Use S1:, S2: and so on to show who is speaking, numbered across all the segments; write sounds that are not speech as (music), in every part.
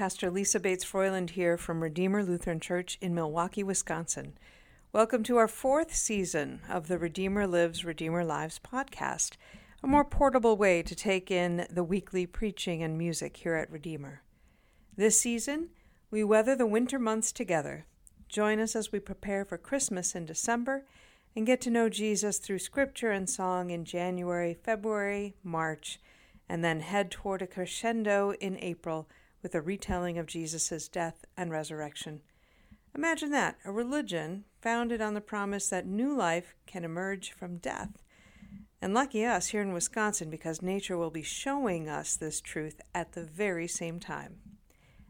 S1: Pastor Lisa Bates Froyland here from Redeemer Lutheran Church in Milwaukee, Wisconsin. Welcome to our fourth season of the Redeemer Lives, Redeemer Lives podcast, a more portable way to take in the weekly preaching and music here at Redeemer. This season, we weather the winter months together. Join us as we prepare for Christmas in December and get to know Jesus through scripture and song in January, February, March, and then head toward a crescendo in April with a retelling of Jesus' death and resurrection. Imagine that a religion founded on the promise that new life can emerge from death. And lucky us here in Wisconsin because nature will be showing us this truth at the very same time.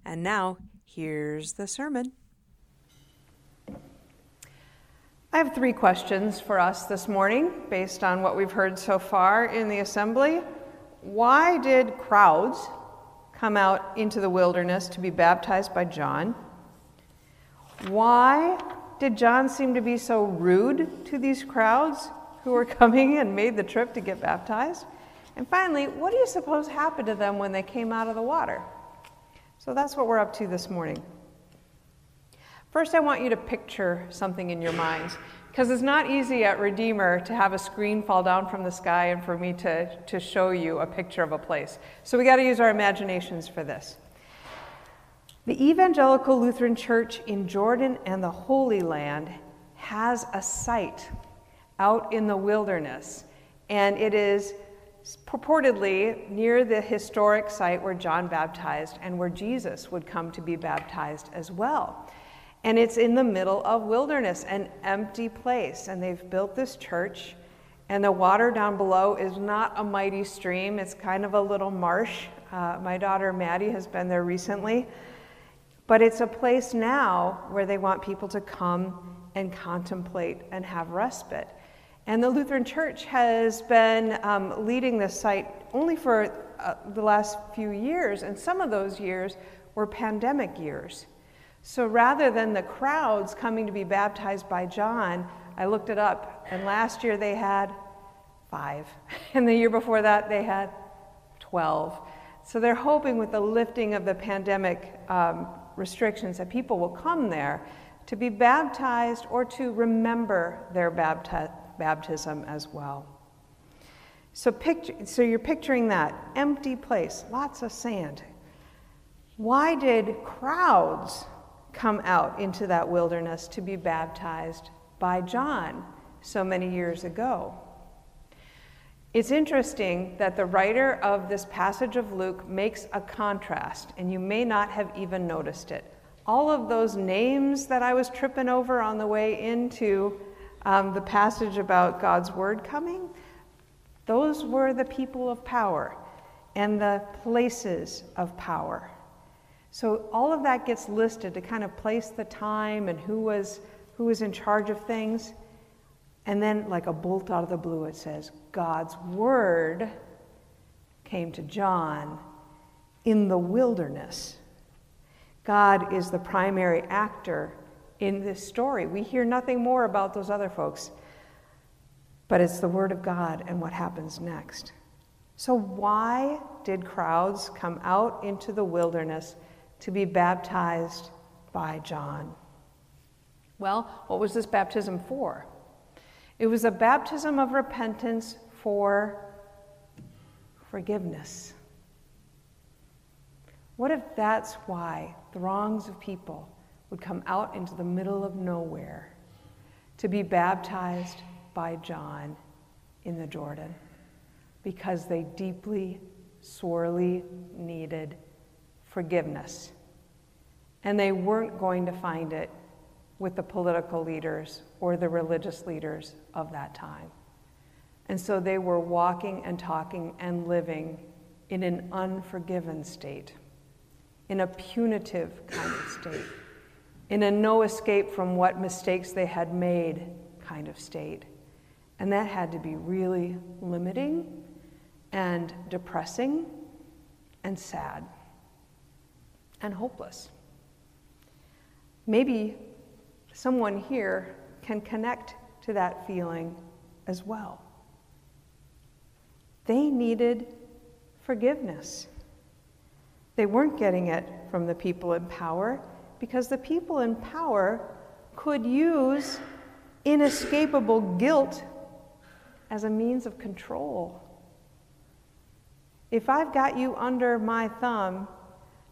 S1: And now, here's the sermon. I have three questions for us this morning based on what we've heard so far in the assembly. Why did crowds come out into the wilderness to be baptized by John. Why did John seem to be so rude to these crowds who were (laughs) coming and made the trip to get baptized? And finally, what do you suppose happened to them when they came out of the water? So that's what we're up to this morning. First, I want you to picture something in your minds. Because it's not easy at Redeemer to have a screen fall down from the sky and for me to, to show you a picture of a place. So we got to use our imaginations for this. The Evangelical Lutheran Church in Jordan and the Holy Land has a site out in the wilderness, and it is purportedly near the historic site where John baptized and where Jesus would come to be baptized as well. And it's in the middle of wilderness, an empty place. And they've built this church, and the water down below is not a mighty stream, it's kind of a little marsh. Uh, my daughter Maddie has been there recently. But it's a place now where they want people to come and contemplate and have respite. And the Lutheran Church has been um, leading this site only for uh, the last few years, and some of those years were pandemic years. So rather than the crowds coming to be baptized by John, I looked it up, and last year they had five. (laughs) And the year before that, they had 12. So they're hoping with the lifting of the pandemic um, restrictions that people will come there to be baptized or to remember their bapti- baptism as well. So, picture, so you're picturing that empty place, lots of sand. Why did crowds come out into that wilderness to be baptized by John so many years ago. It's interesting that the writer of this passage of Luke makes a contrast, and you may not have even noticed it. All of those names that I was tripping over on the way into um, the passage about God's word coming, those were the people of power and the places of power. So all of that gets listed to kind of place the time and who was who was in charge of things. And then like a bolt out of the blue it says God's word came to John in the wilderness. God is the primary actor in this story. We hear nothing more about those other folks, but it's the Word of God and what happens next. So, why did crowds come out into the wilderness to be baptized by John. Well, what was this baptism for? It was a baptism of repentance for forgiveness. What if that's why throngs of people would come out into the middle of nowhere to be baptized by John in the Jordan? Because they deeply, sorely needed forgiveness. And they weren't going to find it with the political leaders or the religious leaders of that time. And so they were walking and talking and living in an unforgiven state, in a punitive kind of state, in a no escape from what mistakes they had made kind of state. And that had to be really limiting and depressing and sad and hopeless. Maybe someone here can connect to that feeling as well. They needed forgiveness. They weren't getting it from the people in power because the people in power could use inescapable guilt as a means of control. If I've got you under my thumb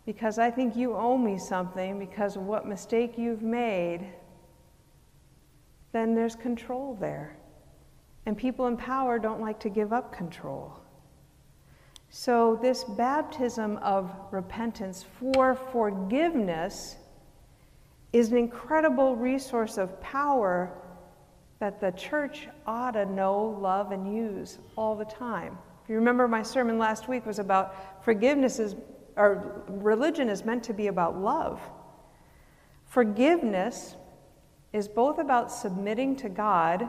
S1: because I think you owe me something because of what mistake you've made, then there's control there. And people in power don't like to give up control. So, this baptism of repentance for forgiveness is an incredible resource of power that the church ought to know, love, and use all the time. If you remember, my sermon last week was about forgiveness is, or religion is meant to be about love. Forgiveness is both about submitting to God,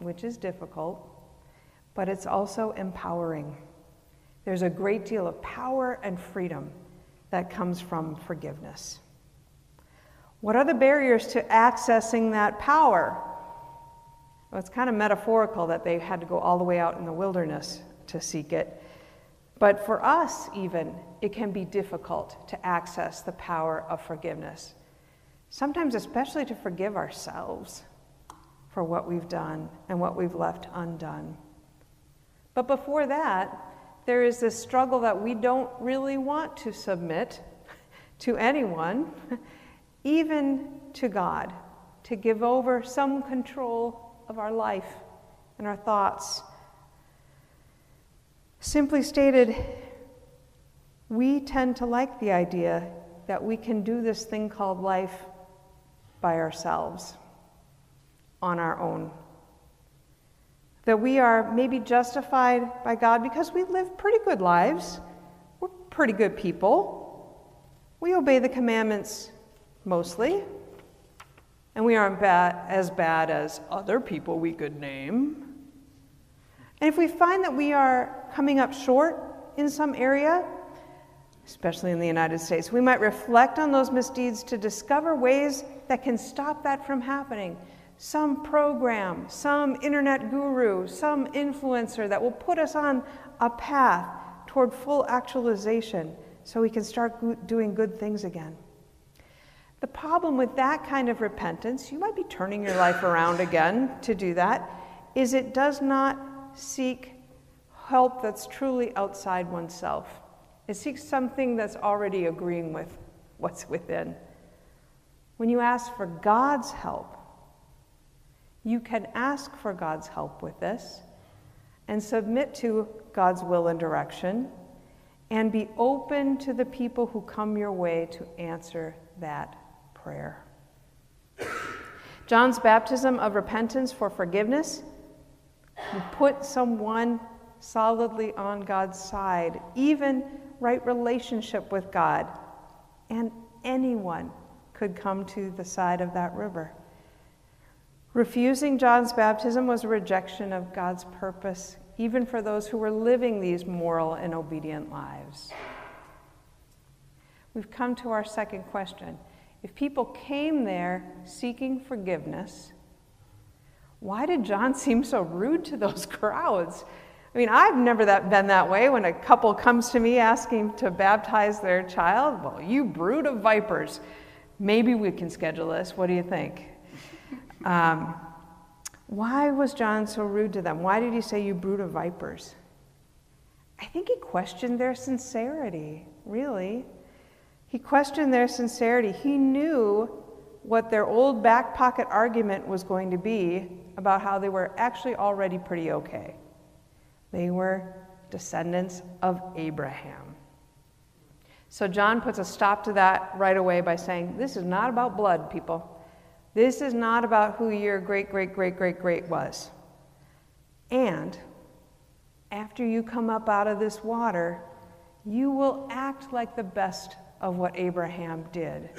S1: which is difficult, but it's also empowering. There's a great deal of power and freedom that comes from forgiveness. What are the barriers to accessing that power? Well, it's kind of metaphorical that they had to go all the way out in the wilderness to seek it. But for us, even, it can be difficult to access the power of forgiveness. Sometimes, especially to forgive ourselves for what we've done and what we've left undone. But before that, there is this struggle that we don't really want to submit (laughs) to anyone, (laughs) even to God, to give over some control of our life and our thoughts. Simply stated, we tend to like the idea that we can do this thing called life by ourselves, on our own that we are maybe justified by God because we live pretty good lives. We're pretty good people. We obey the commandments mostly. And we aren't as bad as other people we could name. And if we find that we are coming up short in some area, especially in the United States, we might reflect on those misdeeds to discover ways that can stop that from happening some program, some internet guru, some influencer that will put us on a path toward full actualization so we can start doing good things again. The problem with that kind of repentance, you might be turning your life around again to do that, is it does not seek help that's truly outside oneself. It seeks something that's already agreeing with what's within. When you ask for God's help, you can ask for God's help with this and submit to God's will and direction and be open to the people who come your way to answer that prayer. John's baptism of repentance for forgiveness put someone solidly on God's side, even right relationship with God, and anyone could come to the side of that river. Refusing John's baptism was a rejection of God's purpose, even for those who were living these moral and obedient lives. We've come to our second question. If people came there seeking forgiveness, why did John (laughs) seem so rude to those crowds? I mean, I've never that, been that way when a couple comes to me asking to baptize their child. Well, you brood of vipers. Maybe we can schedule this. What do you think? Um, why was John so rude to them? Why did he say, You brood of vipers? I think he questioned their sincerity, really. He questioned their sincerity. He knew what their old back pocket argument was going to be about how they were actually already pretty okay. They were descendants of Abraham. So John puts a stop to that right away by saying, This is not about blood, people. This is not about who your great, great, great, great, great was. And after you come up out of this water, you will act like the best of what Abraham did.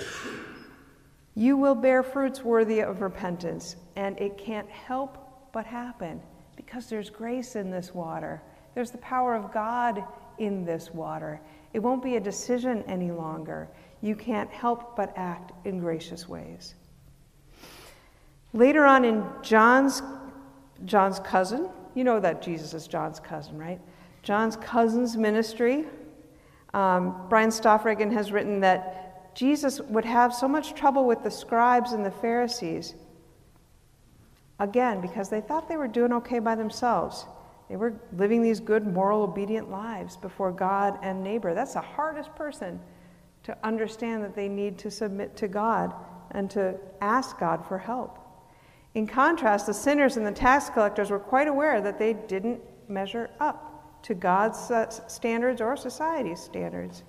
S1: You will bear fruits worthy of repentance, and it can't help but happen because there's grace in this water. There's the power of God in this water. It won't be a decision any longer. You can't help but act in gracious ways. Later on in John's, John's cousin, you know that Jesus is John's cousin, right? John's cousin's ministry, Um, Brian Stoffregen has written that Jesus would have so much trouble with the scribes and the Pharisees, again, because they thought they were doing okay by themselves. They were living these good, moral, obedient lives before God and neighbor. That's the hardest person to understand that they need to submit to God and to ask God for help. In contrast, the sinners and the tax collectors were quite aware that they didn't measure up to God's uh, standards or society's standards.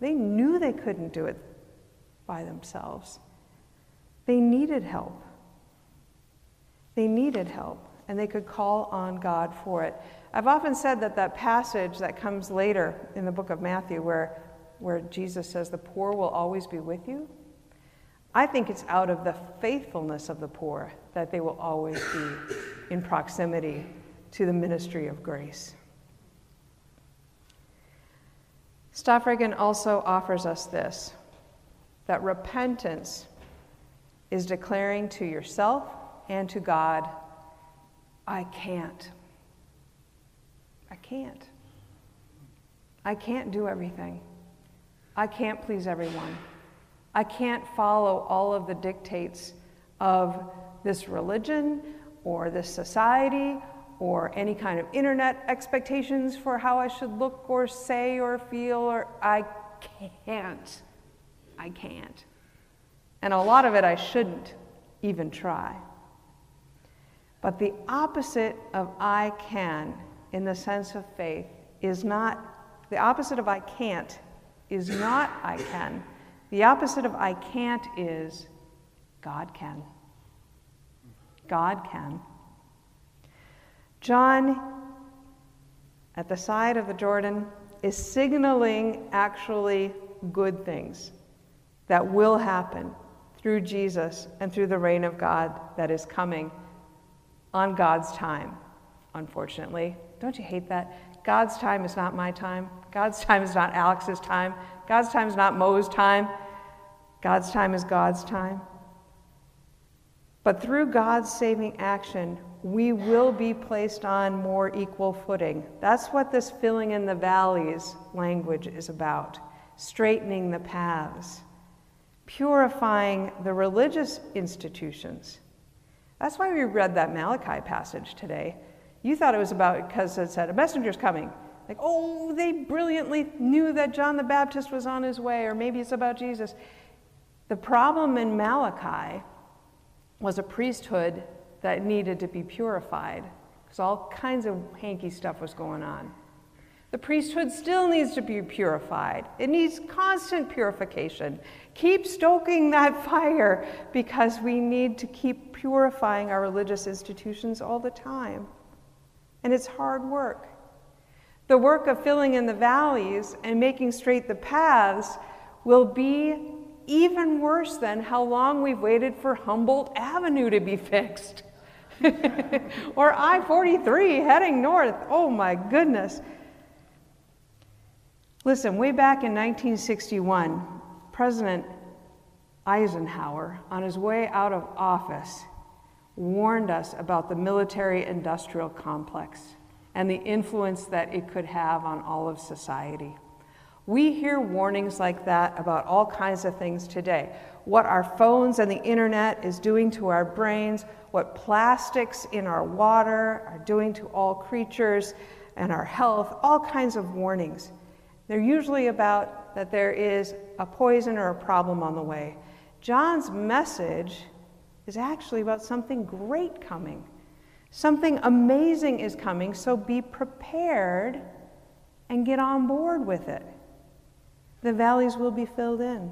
S1: They knew they couldn't do it by themselves. They needed help. They needed help, and they could call on God for it. I've often said that that passage that comes later in the book of Matthew, where, where Jesus says, The poor will always be with you, I think it's out of the faithfulness of the poor that they will always be in proximity to the ministry of grace. Stoffregen also offers us this that repentance is declaring to yourself and to God, I can't. I can't. I can't do everything. I can't please everyone. I can't follow all of the dictates of this religion or this society or any kind of internet expectations for how I should look or say or feel, or I can't. I can't. And a lot of it I shouldn't even try. But the opposite of I can, in the sense of faith, is not, the opposite of I can't is not I can. The opposite of I can't is God can. God can. John, at the side of the Jordan, is signaling actually good things that will happen through Jesus and through the reign of God that is coming on God's time, unfortunately. Don't you hate that? God's time is not my time. God's time is not Alex's time. God's time is not Mo's time. God's time is God's time. But through God's saving action, we will be placed on more equal footing. That's what this filling in the valleys language is about straightening the paths, purifying the religious institutions. That's why we read that Malachi passage today. You thought it was about because it said a messenger's coming. Like, oh, they brilliantly knew that John the Baptist was on his way, or maybe it's about Jesus. The problem in Malachi was a priesthood that needed to be purified because all kinds of hanky stuff was going on. The priesthood still needs to be purified. It needs constant purification. Keep stoking that (laughs) fire because we need to keep purifying our religious institutions all the time. And it's hard work. The work of filling in the valleys and making straight the paths will be even worse than how long we've waited for Humboldt Avenue to be (laughs) fixed. (laughs) or I 43 heading north. Oh my goodness. Listen, way back in 1961, President Eisenhower, on his way out of office, warned us about the military industrial complex and the influence that it could have on all of society. We hear warnings like that about all kinds of things today. What our phones and the internet is doing to our brains, what plastics in our water are doing to all creatures and our health, all kinds of warnings. They're usually about that there is a poison or a problem on the way. John's message is actually about something great coming. Something amazing is coming, so be prepared and get on board with it the valleys will be filled in.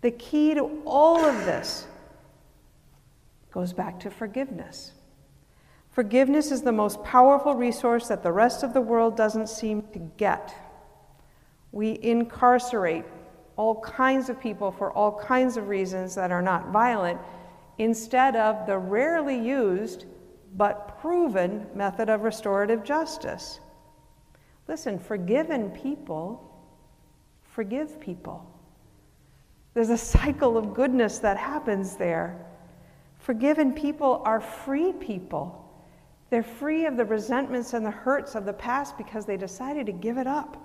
S1: The key to all of this goes back to forgiveness. Forgiveness is the most powerful resource that the rest of the world doesn't seem to get. We incarcerate all kinds of people for all kinds of reasons that are not violent instead of the rarely used but proven method of restorative justice. Listen, forgiven people forgive people. There's a cycle of goodness that happens there. Forgiven people are free people. They're free of the resentments and the hurts of the past because they decided to give it up.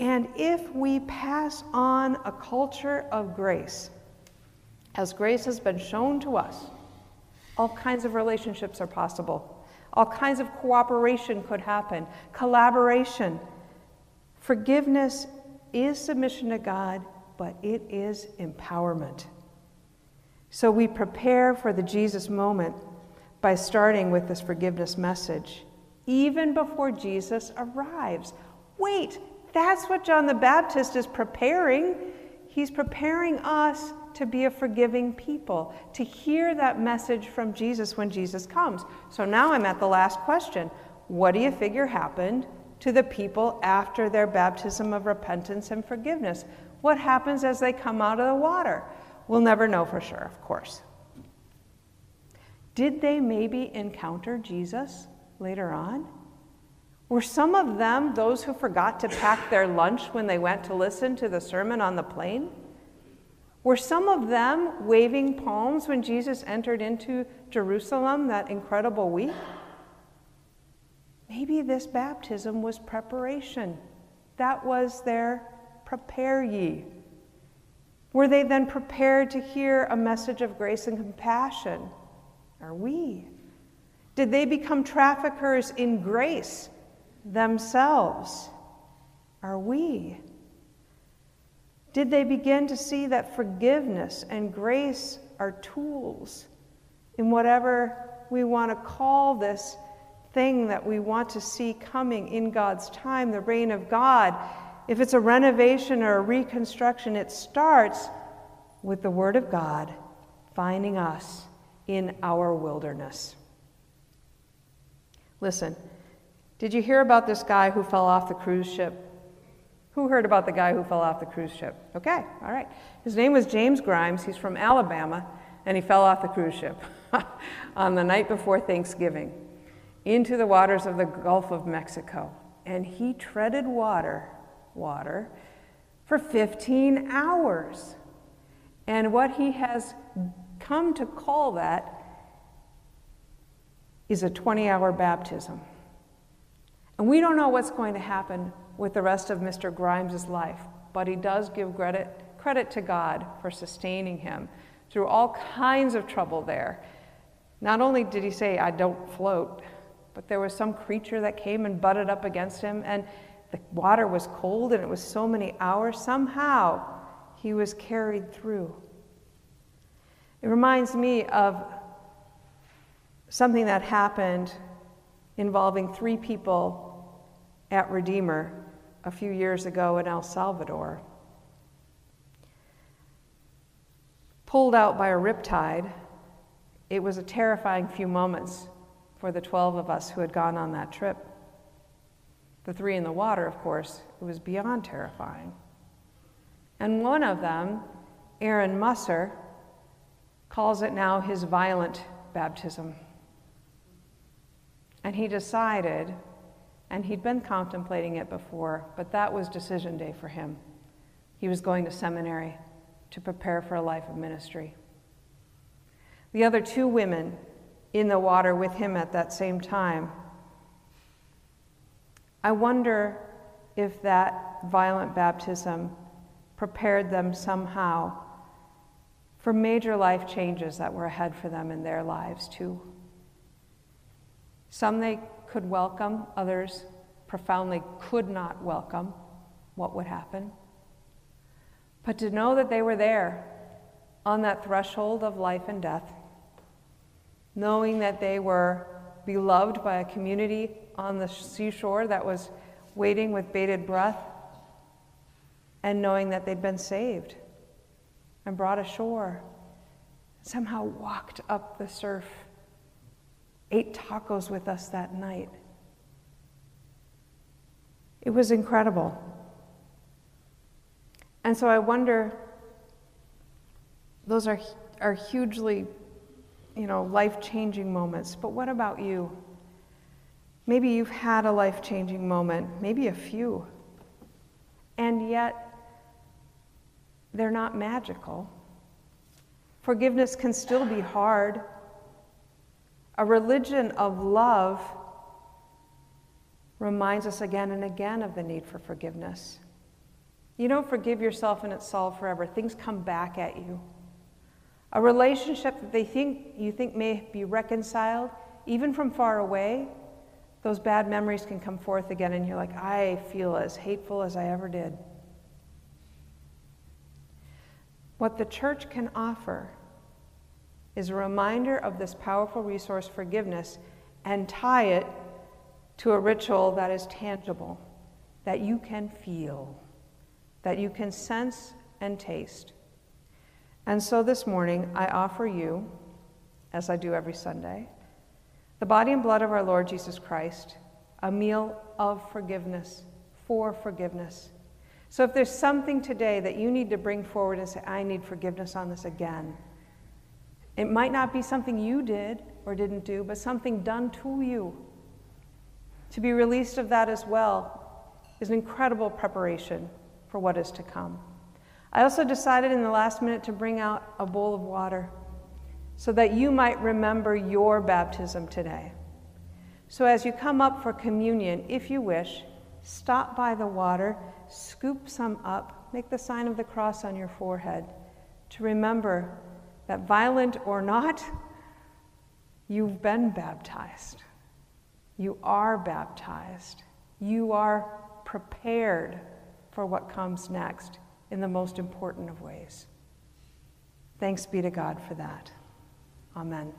S1: And if we pass on a culture of grace, as grace has been shown to us, all kinds of relationships are possible. All kinds of cooperation could happen, collaboration. Forgiveness is submission to God, but it is empowerment. So we prepare for the Jesus moment by starting with this forgiveness message, even before Jesus arrives. Wait, that's what John the Baptist is preparing. He's preparing us to be a forgiving people, to hear that message from Jesus when Jesus comes. So now I'm at the last question. What do you figure happened to the people after their baptism of repentance and forgiveness? What happens as they come out of the water? We'll never know for sure, of course. Did they maybe encounter Jesus later on? Were some of them those who forgot to pack their lunch when they went to listen to the sermon on the plain? Were some of them waving palms when Jesus entered into Jerusalem that incredible week? Maybe this baptism was preparation. That was their prepare ye. Were they then prepared to hear a message of grace and compassion? Are we? Did they become traffickers in grace themselves? Are we? Did they begin to see that forgiveness and grace are tools in whatever we want to call this thing that we want to see coming in God's time, the reign of God? If it's a renovation or a reconstruction, it starts with the Word of God finding us in our wilderness. Listen, did you hear about this guy who fell off the cruise ship who heard about the guy who fell off the cruise ship? Okay, all right. His name was James Grimes. He's from Alabama, and he fell off the cruise ship (laughs) on the night before Thanksgiving into the waters of the Gulf of Mexico. And he treaded water, water, for 15 hours. And what he has come to call that is a 20 hour baptism. And we don't know what's going to happen with the rest of Mr. Grimes' life, but he does give credit, credit to God for sustaining him through all kinds of trouble there. Not only did he say, I don't float, but there was some creature that came and butted up against him, and the water was cold and it was so many hours. Somehow he was carried through. It reminds me of something that happened involving three people at Redeemer a few years ago in El Salvador. Pulled out by a riptide, it was a terrifying few moments for the 12 of us who had gone on that trip. The three in the water, of course, it was beyond terrifying. And one of them, Aaron Musser, calls it now his violent baptism. And he decided and he'd been contemplating it before, but that was decision day for him. He was going to seminary to prepare for a life of ministry. The other two women in the water with him at that same time, I wonder if that violent baptism prepared them somehow for major life changes that were ahead for them in their lives, too. Some they could welcome, others profoundly could not welcome what would happen. But to know that they were there on that threshold of life and death, knowing that they were beloved by a community on the seashore that was waiting with bated breath, and knowing that they'd been saved and brought ashore, somehow walked up the surf ate tacos with us that night. It was incredible. And so I wonder, those are, are hugely, you know, life changing moments. But what about you? Maybe you've had a life changing moment, maybe a few. And yet, they're not magical. Forgiveness can still be hard. A religion of love reminds us again and again of the need for forgiveness. You don't forgive yourself and it's solved forever. Things come back at you. A relationship that they think you think may be reconciled, even from far away, those bad memories can come forth again, and you're like, I feel as hateful as I ever did. What the church can offer is a reminder of this powerful resource, forgiveness, and tie it to a ritual that is tangible, that you can feel, that you can sense and taste. And so this morning, I offer you, as I do every Sunday, the body and blood of our Lord Jesus Christ, a meal of forgiveness, for forgiveness. So if there's something today that you need to bring forward and say, I need forgiveness on this again, it might not be something you did or didn't do, but something done to you. To be released of that as well is an incredible preparation for what is to come. I also decided in the last minute to bring out a bowl of water so that you might remember your baptism today. So, as you come up for communion, if you wish, stop by the water, scoop some up, make the sign of the cross on your forehead to remember that, violent or not, you've been baptized. You are baptized. You are prepared for what comes next in the most important of ways. Thanks be to God for that. Amen.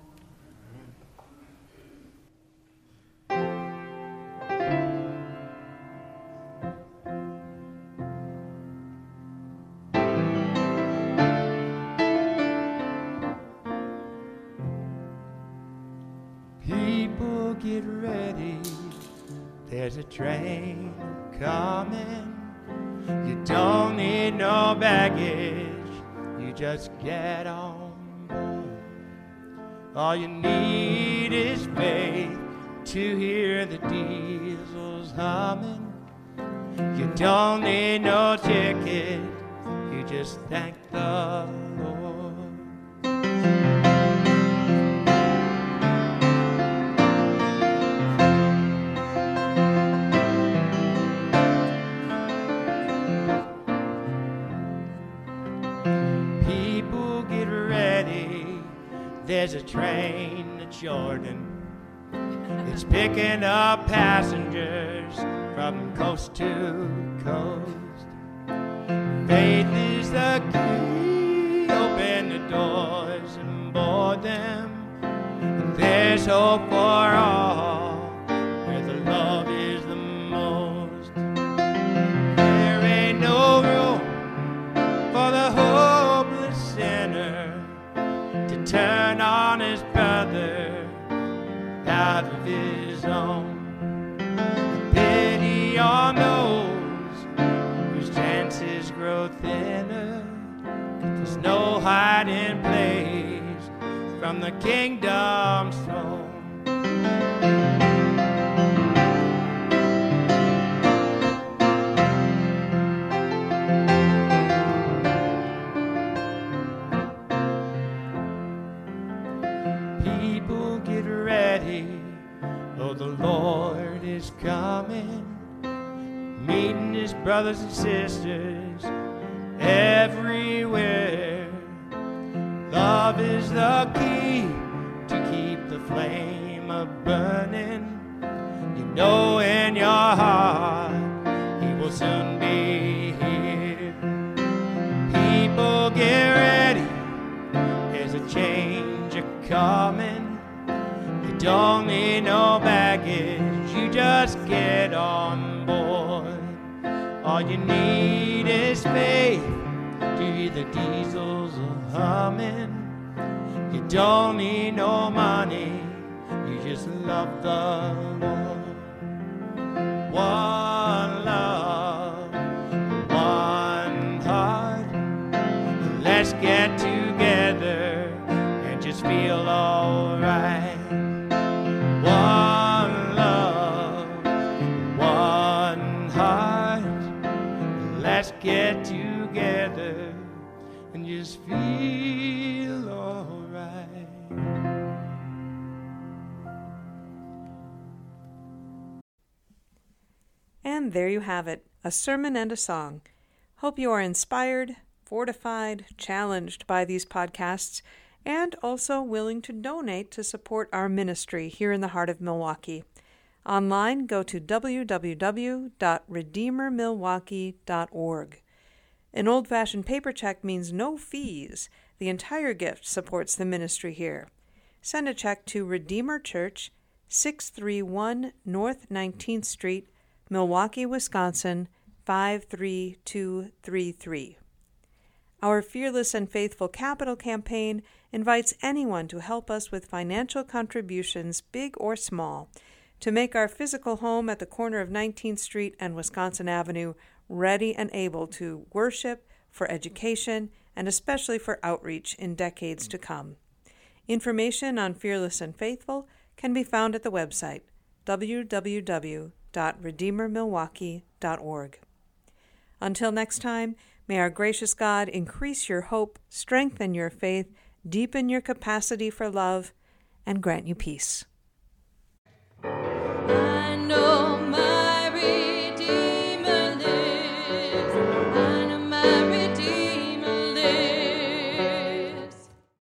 S2: Just get on. board. All you need is faith to hear the diesels humming. You don't need no ticket, you just thank the Lord. There's a train to Jordan. It's picking up passengers from coast to coast. Faith is the key. Open the doors and board them. There's hope for all his own. Pity on those whose chances grow thinner. There's no hiding place from the kingdom's brothers and sisters everywhere. Love is the key to keep the flame a burning. You know in your heart he will soon be here. People get ready. There's a change a coming. You don't need no baggage, you just get on. All you need is faith to hear the diesels humming. You don't need no money, you just love the Lord. One
S1: There you have it a sermon and a song. Hope you are inspired, fortified, challenged by these podcasts, and also willing to donate to support our ministry here in the heart of Milwaukee. Online, go to www.redeemermilwaukee.org. An old fashioned paper check means no fees. The entire gift supports the ministry here. Send a check to Redeemer Church, 631 North 19th Street, Milwaukee, Wisconsin 53233. Our Fearless and Faithful Capital campaign invites anyone to help us with financial contributions, big or small, to make our physical home at the corner of 19th Street and Wisconsin Avenue ready and able to worship, for education, and especially for outreach in decades to come. Information on Fearless and Faithful can be found at the website www.redeemermilwaukee.org. Until next time, may our gracious God increase your hope, strengthen your faith, deepen your capacity for love, and grant you peace.